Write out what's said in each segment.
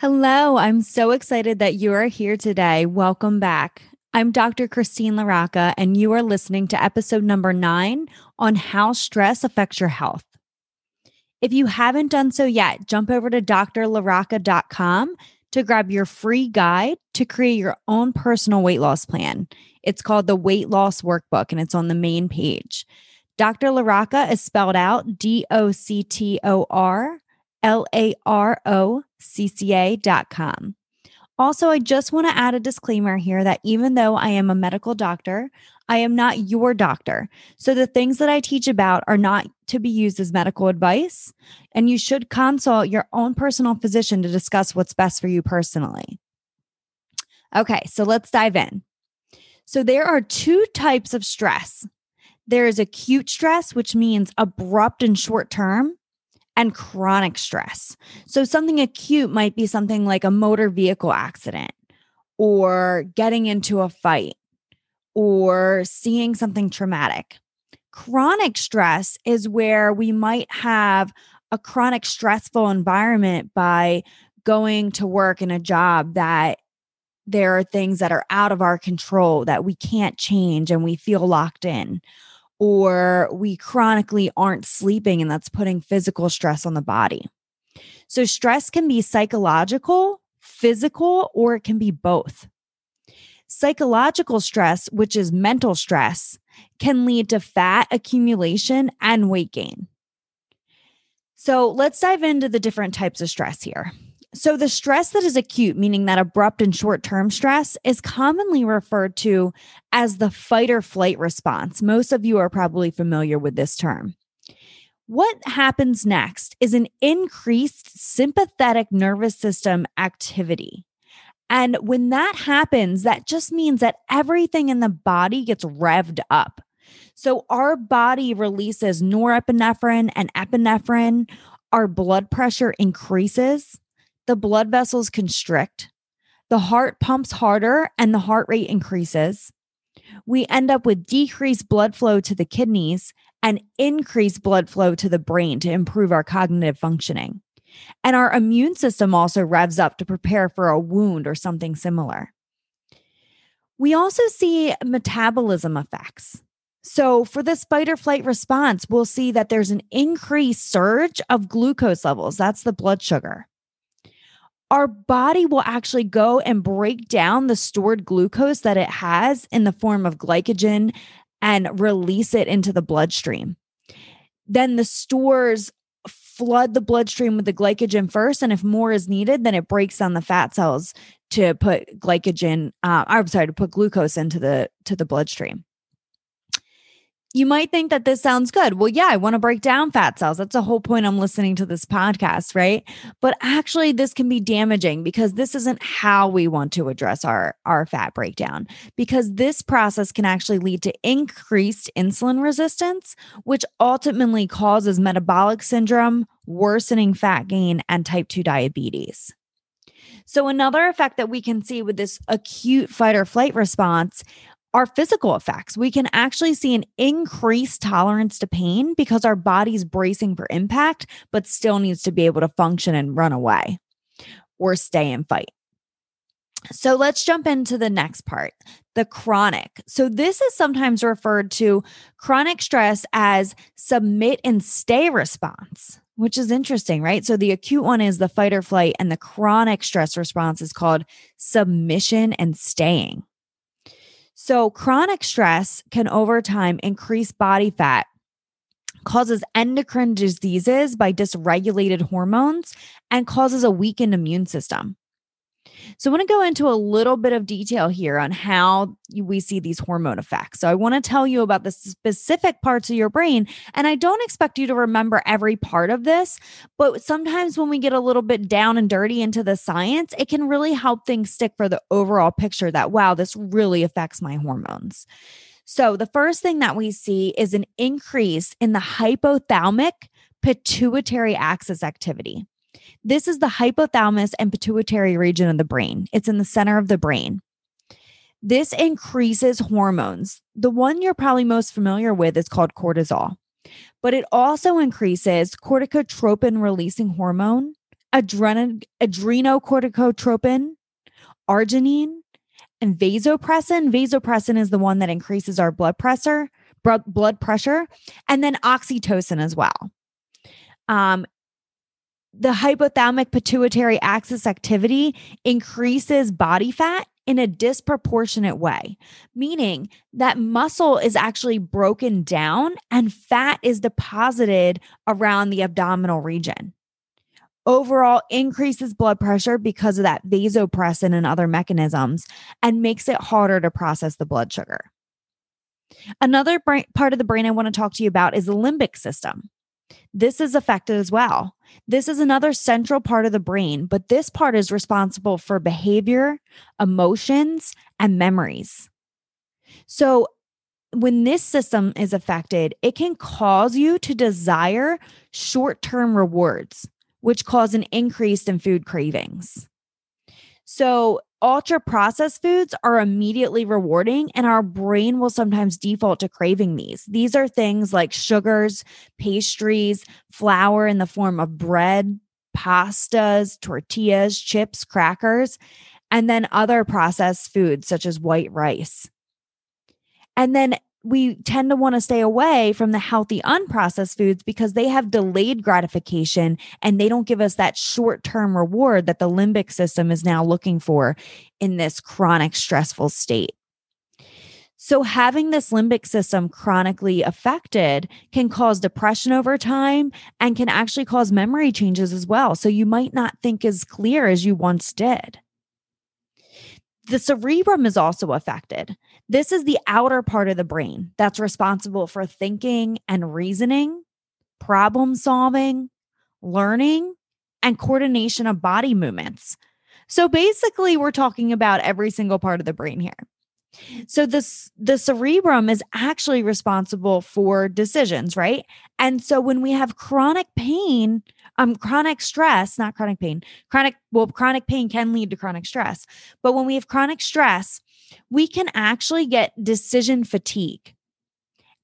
Hello, I'm so excited that you are here today. Welcome back. I'm Dr. Christine LaRocca, and you are listening to episode number nine on how stress affects your health. If you haven't done so yet, jump over to drlarocca.com to grab your free guide to create your own personal weight loss plan. It's called the Weight Loss Workbook, and it's on the main page. Dr. LaRocca is spelled out D O C T O R L A R O C C A.com. Also, I just want to add a disclaimer here that even though I am a medical doctor, I am not your doctor. So the things that I teach about are not to be used as medical advice, and you should consult your own personal physician to discuss what's best for you personally. Okay, so let's dive in. So there are two types of stress. There is acute stress, which means abrupt and short term, and chronic stress. So, something acute might be something like a motor vehicle accident or getting into a fight or seeing something traumatic. Chronic stress is where we might have a chronic stressful environment by going to work in a job that there are things that are out of our control that we can't change and we feel locked in or we chronically aren't sleeping and that's putting physical stress on the body. So, stress can be psychological, physical, or it can be both. Psychological stress, which is mental stress, can lead to fat accumulation and weight gain. So, let's dive into the different types of stress here. So, the stress that is acute, meaning that abrupt and short term stress, is commonly referred to as the fight or flight response. Most of you are probably familiar with this term. What happens next is an increased sympathetic nervous system activity. And when that happens, that just means that everything in the body gets revved up. So our body releases norepinephrine and epinephrine. Our blood pressure increases the blood vessels constrict, the heart pumps harder, and the heart rate increases. We end up with decreased blood flow to the kidneys and increased blood flow to the brain to improve our cognitive functioning. And our immune system also revs up to prepare for a wound or something similar. We also see metabolism effects. So, for fight or flight response, we'll see that there's an increased surge of glucose levels. That's the blood sugar our body will actually go and break down the stored glucose that it has in the form of glycogen and release it into the bloodstream. Then the stores flood the bloodstream with the glycogen first. And if more is needed, then it breaks down the fat cells to put glycogen, uh, I'm sorry, to put glucose into the to the bloodstream you might think that this sounds good. Well, yeah, I want to break down fat cells. That's the whole point I'm listening to this podcast, right? But actually this can be damaging because this isn't how we want to address our our fat breakdown because this process can actually lead to increased insulin resistance, which ultimately causes metabolic syndrome, worsening fat gain and type 2 diabetes. So, another effect that we can see with this acute fight or flight response our physical effects. We can actually see an increased tolerance to pain because our body's bracing for impact, but still needs to be able to function and run away or stay and fight. So let's jump into the next part the chronic. So, this is sometimes referred to chronic stress as submit and stay response, which is interesting, right? So, the acute one is the fight or flight, and the chronic stress response is called submission and staying. So, chronic stress can over time increase body fat, causes endocrine diseases by dysregulated hormones, and causes a weakened immune system. So, I want to go into a little bit of detail here on how we see these hormone effects. So, I want to tell you about the specific parts of your brain. And I don't expect you to remember every part of this, but sometimes when we get a little bit down and dirty into the science, it can really help things stick for the overall picture that, wow, this really affects my hormones. So, the first thing that we see is an increase in the hypothalamic pituitary axis activity. This is the hypothalamus and pituitary region of the brain. It's in the center of the brain. This increases hormones. The one you're probably most familiar with is called cortisol, but it also increases corticotropin releasing hormone, adren- adrenocorticotropin, arginine, and vasopressin. Vasopressin is the one that increases our blood pressure, blood pressure, and then oxytocin as well. Um, the hypothalamic pituitary axis activity increases body fat in a disproportionate way, meaning that muscle is actually broken down and fat is deposited around the abdominal region. Overall, increases blood pressure because of that vasopressin and other mechanisms and makes it harder to process the blood sugar. Another part of the brain I want to talk to you about is the limbic system. This is affected as well. This is another central part of the brain, but this part is responsible for behavior, emotions, and memories. So, when this system is affected, it can cause you to desire short term rewards, which cause an increase in food cravings. So, ultra processed foods are immediately rewarding, and our brain will sometimes default to craving these. These are things like sugars, pastries, flour in the form of bread, pastas, tortillas, chips, crackers, and then other processed foods such as white rice. And then we tend to want to stay away from the healthy unprocessed foods because they have delayed gratification and they don't give us that short term reward that the limbic system is now looking for in this chronic stressful state. So, having this limbic system chronically affected can cause depression over time and can actually cause memory changes as well. So, you might not think as clear as you once did. The cerebrum is also affected. This is the outer part of the brain that's responsible for thinking and reasoning, problem solving, learning, and coordination of body movements. So basically, we're talking about every single part of the brain here. So this the cerebrum is actually responsible for decisions, right? And so when we have chronic pain, um chronic stress, not chronic pain, chronic well chronic pain can lead to chronic stress. But when we have chronic stress, we can actually get decision fatigue.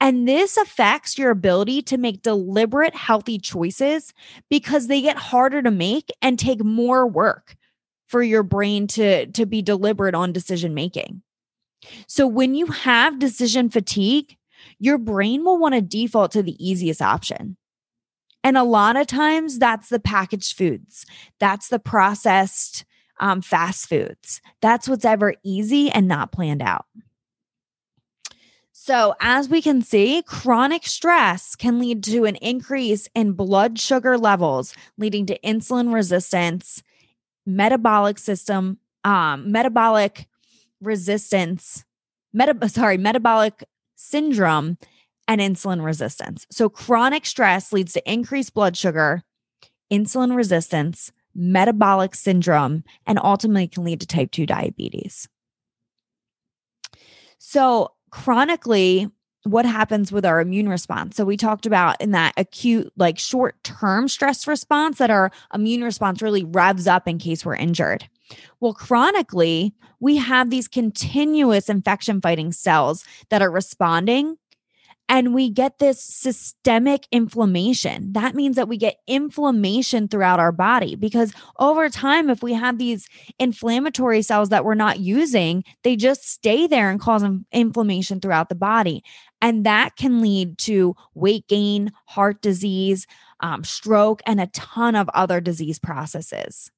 And this affects your ability to make deliberate, healthy choices because they get harder to make and take more work for your brain to, to be deliberate on decision making. So when you have decision fatigue, your brain will want to default to the easiest option. And a lot of times that's the packaged foods, that's the processed um, fast foods. That's what's ever easy and not planned out. So, as we can see, chronic stress can lead to an increase in blood sugar levels, leading to insulin resistance, metabolic system, um, metabolic resistance, meta- sorry, metabolic syndrome, and insulin resistance. So, chronic stress leads to increased blood sugar, insulin resistance, metabolic syndrome, and ultimately can lead to type 2 diabetes. So, chronically, what happens with our immune response. So we talked about in that acute, like short term stress response that our immune response really revs up in case we're injured. Well, chronically, we have these continuous infection fighting cells that are responding and we get this systemic inflammation. That means that we get inflammation throughout our body because over time, if we have these inflammatory cells that we're not using, they just stay there and cause inflammation throughout the body. And that can lead to weight gain, heart disease, um, stroke, and a ton of other disease processes.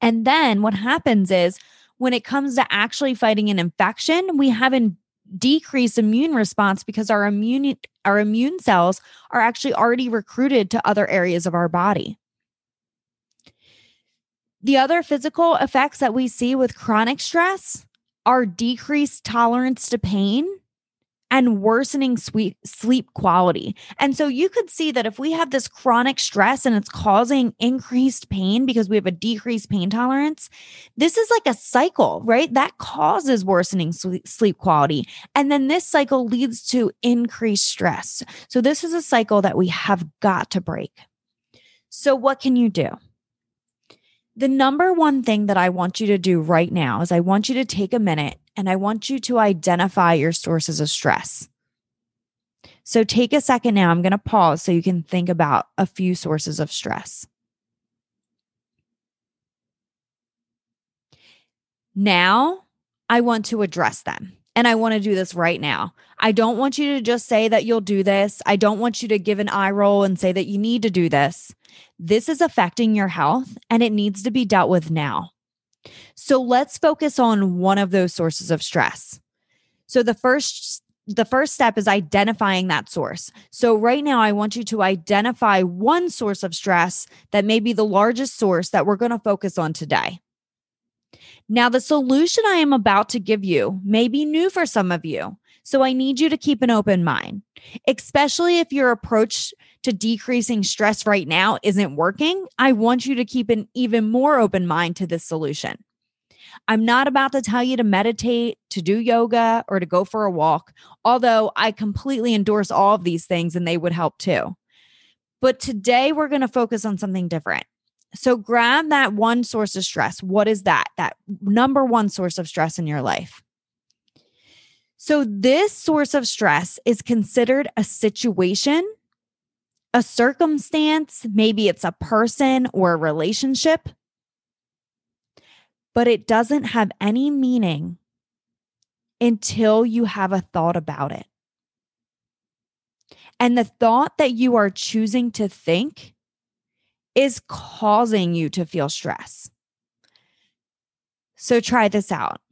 And then what happens is, when it comes to actually fighting an infection, we have an decreased immune response because our immune our immune cells are actually already recruited to other areas of our body. The other physical effects that we see with chronic stress are decreased tolerance to pain and worsening sweet sleep quality. And so you could see that if we have this chronic stress and it's causing increased pain because we have a decreased pain tolerance, this is like a cycle, right? That causes worsening sleep quality. And then this cycle leads to increased stress. So this is a cycle that we have got to break. So what can you do? The number one thing that I want you to do right now is I want you to take a minute and I want you to identify your sources of stress. So take a second now. I'm going to pause so you can think about a few sources of stress. Now, I want to address them and I want to do this right now. I don't want you to just say that you'll do this. I don't want you to give an eye roll and say that you need to do this. This is affecting your health and it needs to be dealt with now. So let's focus on one of those sources of stress. So the first the first step is identifying that source. So right now I want you to identify one source of stress that may be the largest source that we're going to focus on today. Now the solution I am about to give you may be new for some of you. So I need you to keep an open mind, especially if your approach to decreasing stress right now isn't working. I want you to keep an even more open mind to this solution. I'm not about to tell you to meditate, to do yoga, or to go for a walk, although I completely endorse all of these things and they would help too. But today we're going to focus on something different. So grab that one source of stress. What is that? That number one source of stress in your life. So, this source of stress is considered a situation, a circumstance, maybe it's a person or a relationship, but it doesn't have any meaning until you have a thought about it. And the thought that you are choosing to think is causing you to feel stress. So try this out.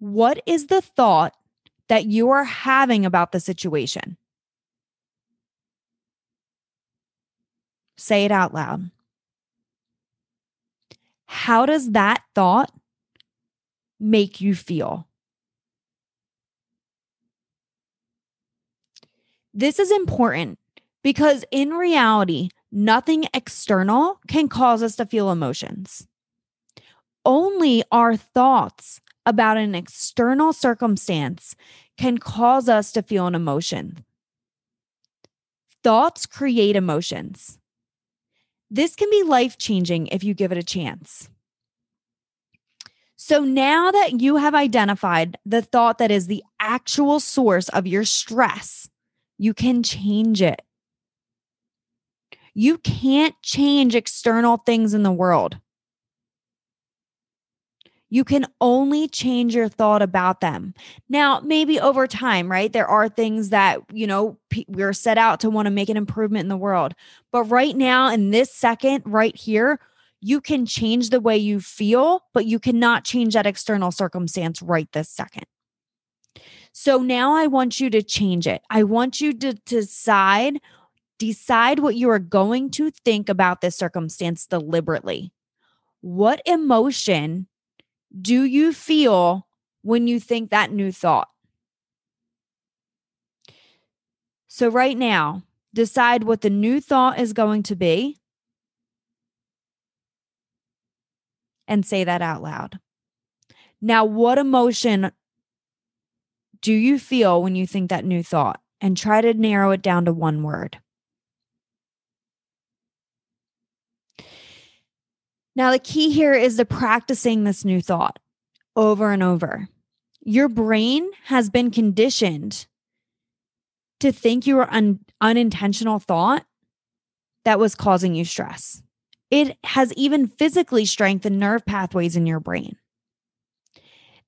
What is the thought that you are having about the situation? Say it out loud. How does that thought make you feel? This is important because in reality, nothing external can cause us to feel emotions. Only our thoughts about an external circumstance can cause us to feel an emotion. Thoughts create emotions. This can be life changing if you give it a chance. So now that you have identified the thought that is the actual source of your stress, you can change it. You can't change external things in the world. You can only change your thought about them. Now, maybe over time, right? There are things that, you know, we're set out to want to make an improvement in the world. But right now, in this second, right here, you can change the way you feel, but you cannot change that external circumstance right this second. So now I want you to change it. I want you to decide decide what you are going to think about this circumstance deliberately. What emotion do you feel when you think that new thought? So, right now, decide what the new thought is going to be and say that out loud. Now, what emotion do you feel when you think that new thought? And try to narrow it down to one word. Now, the key here is the practicing this new thought over and over. Your brain has been conditioned to think your un- unintentional thought that was causing you stress. It has even physically strengthened nerve pathways in your brain.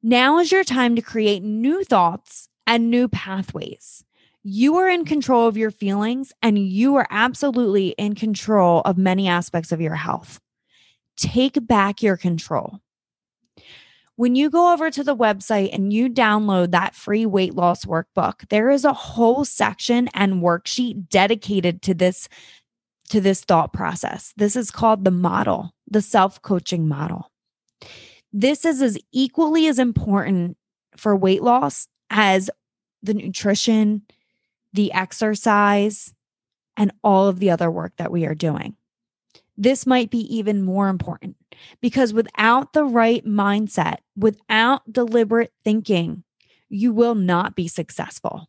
Now is your time to create new thoughts and new pathways. You are in control of your feelings and you are absolutely in control of many aspects of your health. Take back your control. When you go over to the website and you download that free weight loss workbook, there is a whole section and worksheet dedicated to this to this thought process. This is called the model, the self-coaching model. This is as equally as important for weight loss as the nutrition, the exercise, and all of the other work that we are doing this might be even more important because without the right mindset, without deliberate thinking, you will not be successful.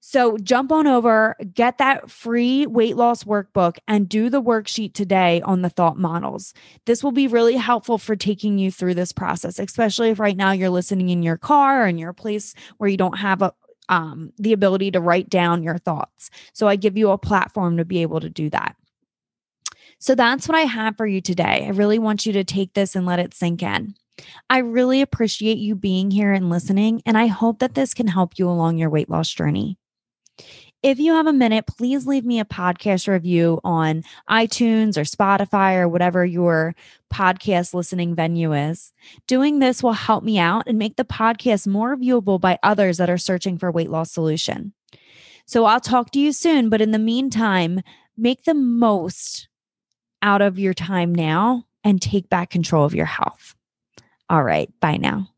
So jump on over, get that free weight loss workbook, and do the worksheet today on the thought models. This will be really helpful for taking you through this process, especially if right now you're listening in your car or in your place where you don't have a, um, the ability to write down your thoughts. So I give you a platform to be able to do that. So that's what I have for you today. I really want you to take this and let it sink in. I really appreciate you being here and listening, and I hope that this can help you along your weight loss journey. If you have a minute, please leave me a podcast review on iTunes or Spotify or whatever your podcast listening venue is. Doing this will help me out and make the podcast more viewable by others that are searching for weight loss solution. So I'll talk to you soon, but in the meantime, make the most out of your time now and take back control of your health. All right, bye now.